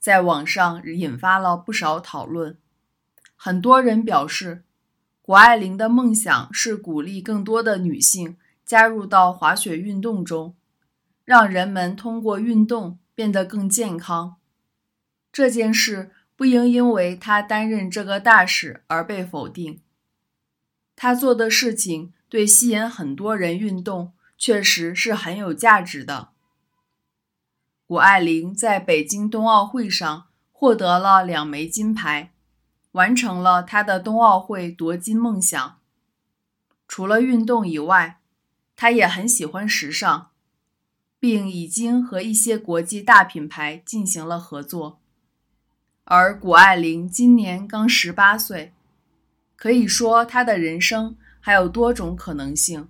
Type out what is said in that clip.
在网上引发了不少讨论。很多人表示，谷爱凌的梦想是鼓励更多的女性加入到滑雪运动中，让人们通过运动变得更健康。这件事不应因为她担任这个大使而被否定。她做的事情。对吸引很多人运动确实是很有价值的。谷爱凌在北京冬奥会上获得了两枚金牌，完成了她的冬奥会夺金梦想。除了运动以外，她也很喜欢时尚，并已经和一些国际大品牌进行了合作。而谷爱凌今年刚十八岁，可以说她的人生。还有多种可能性。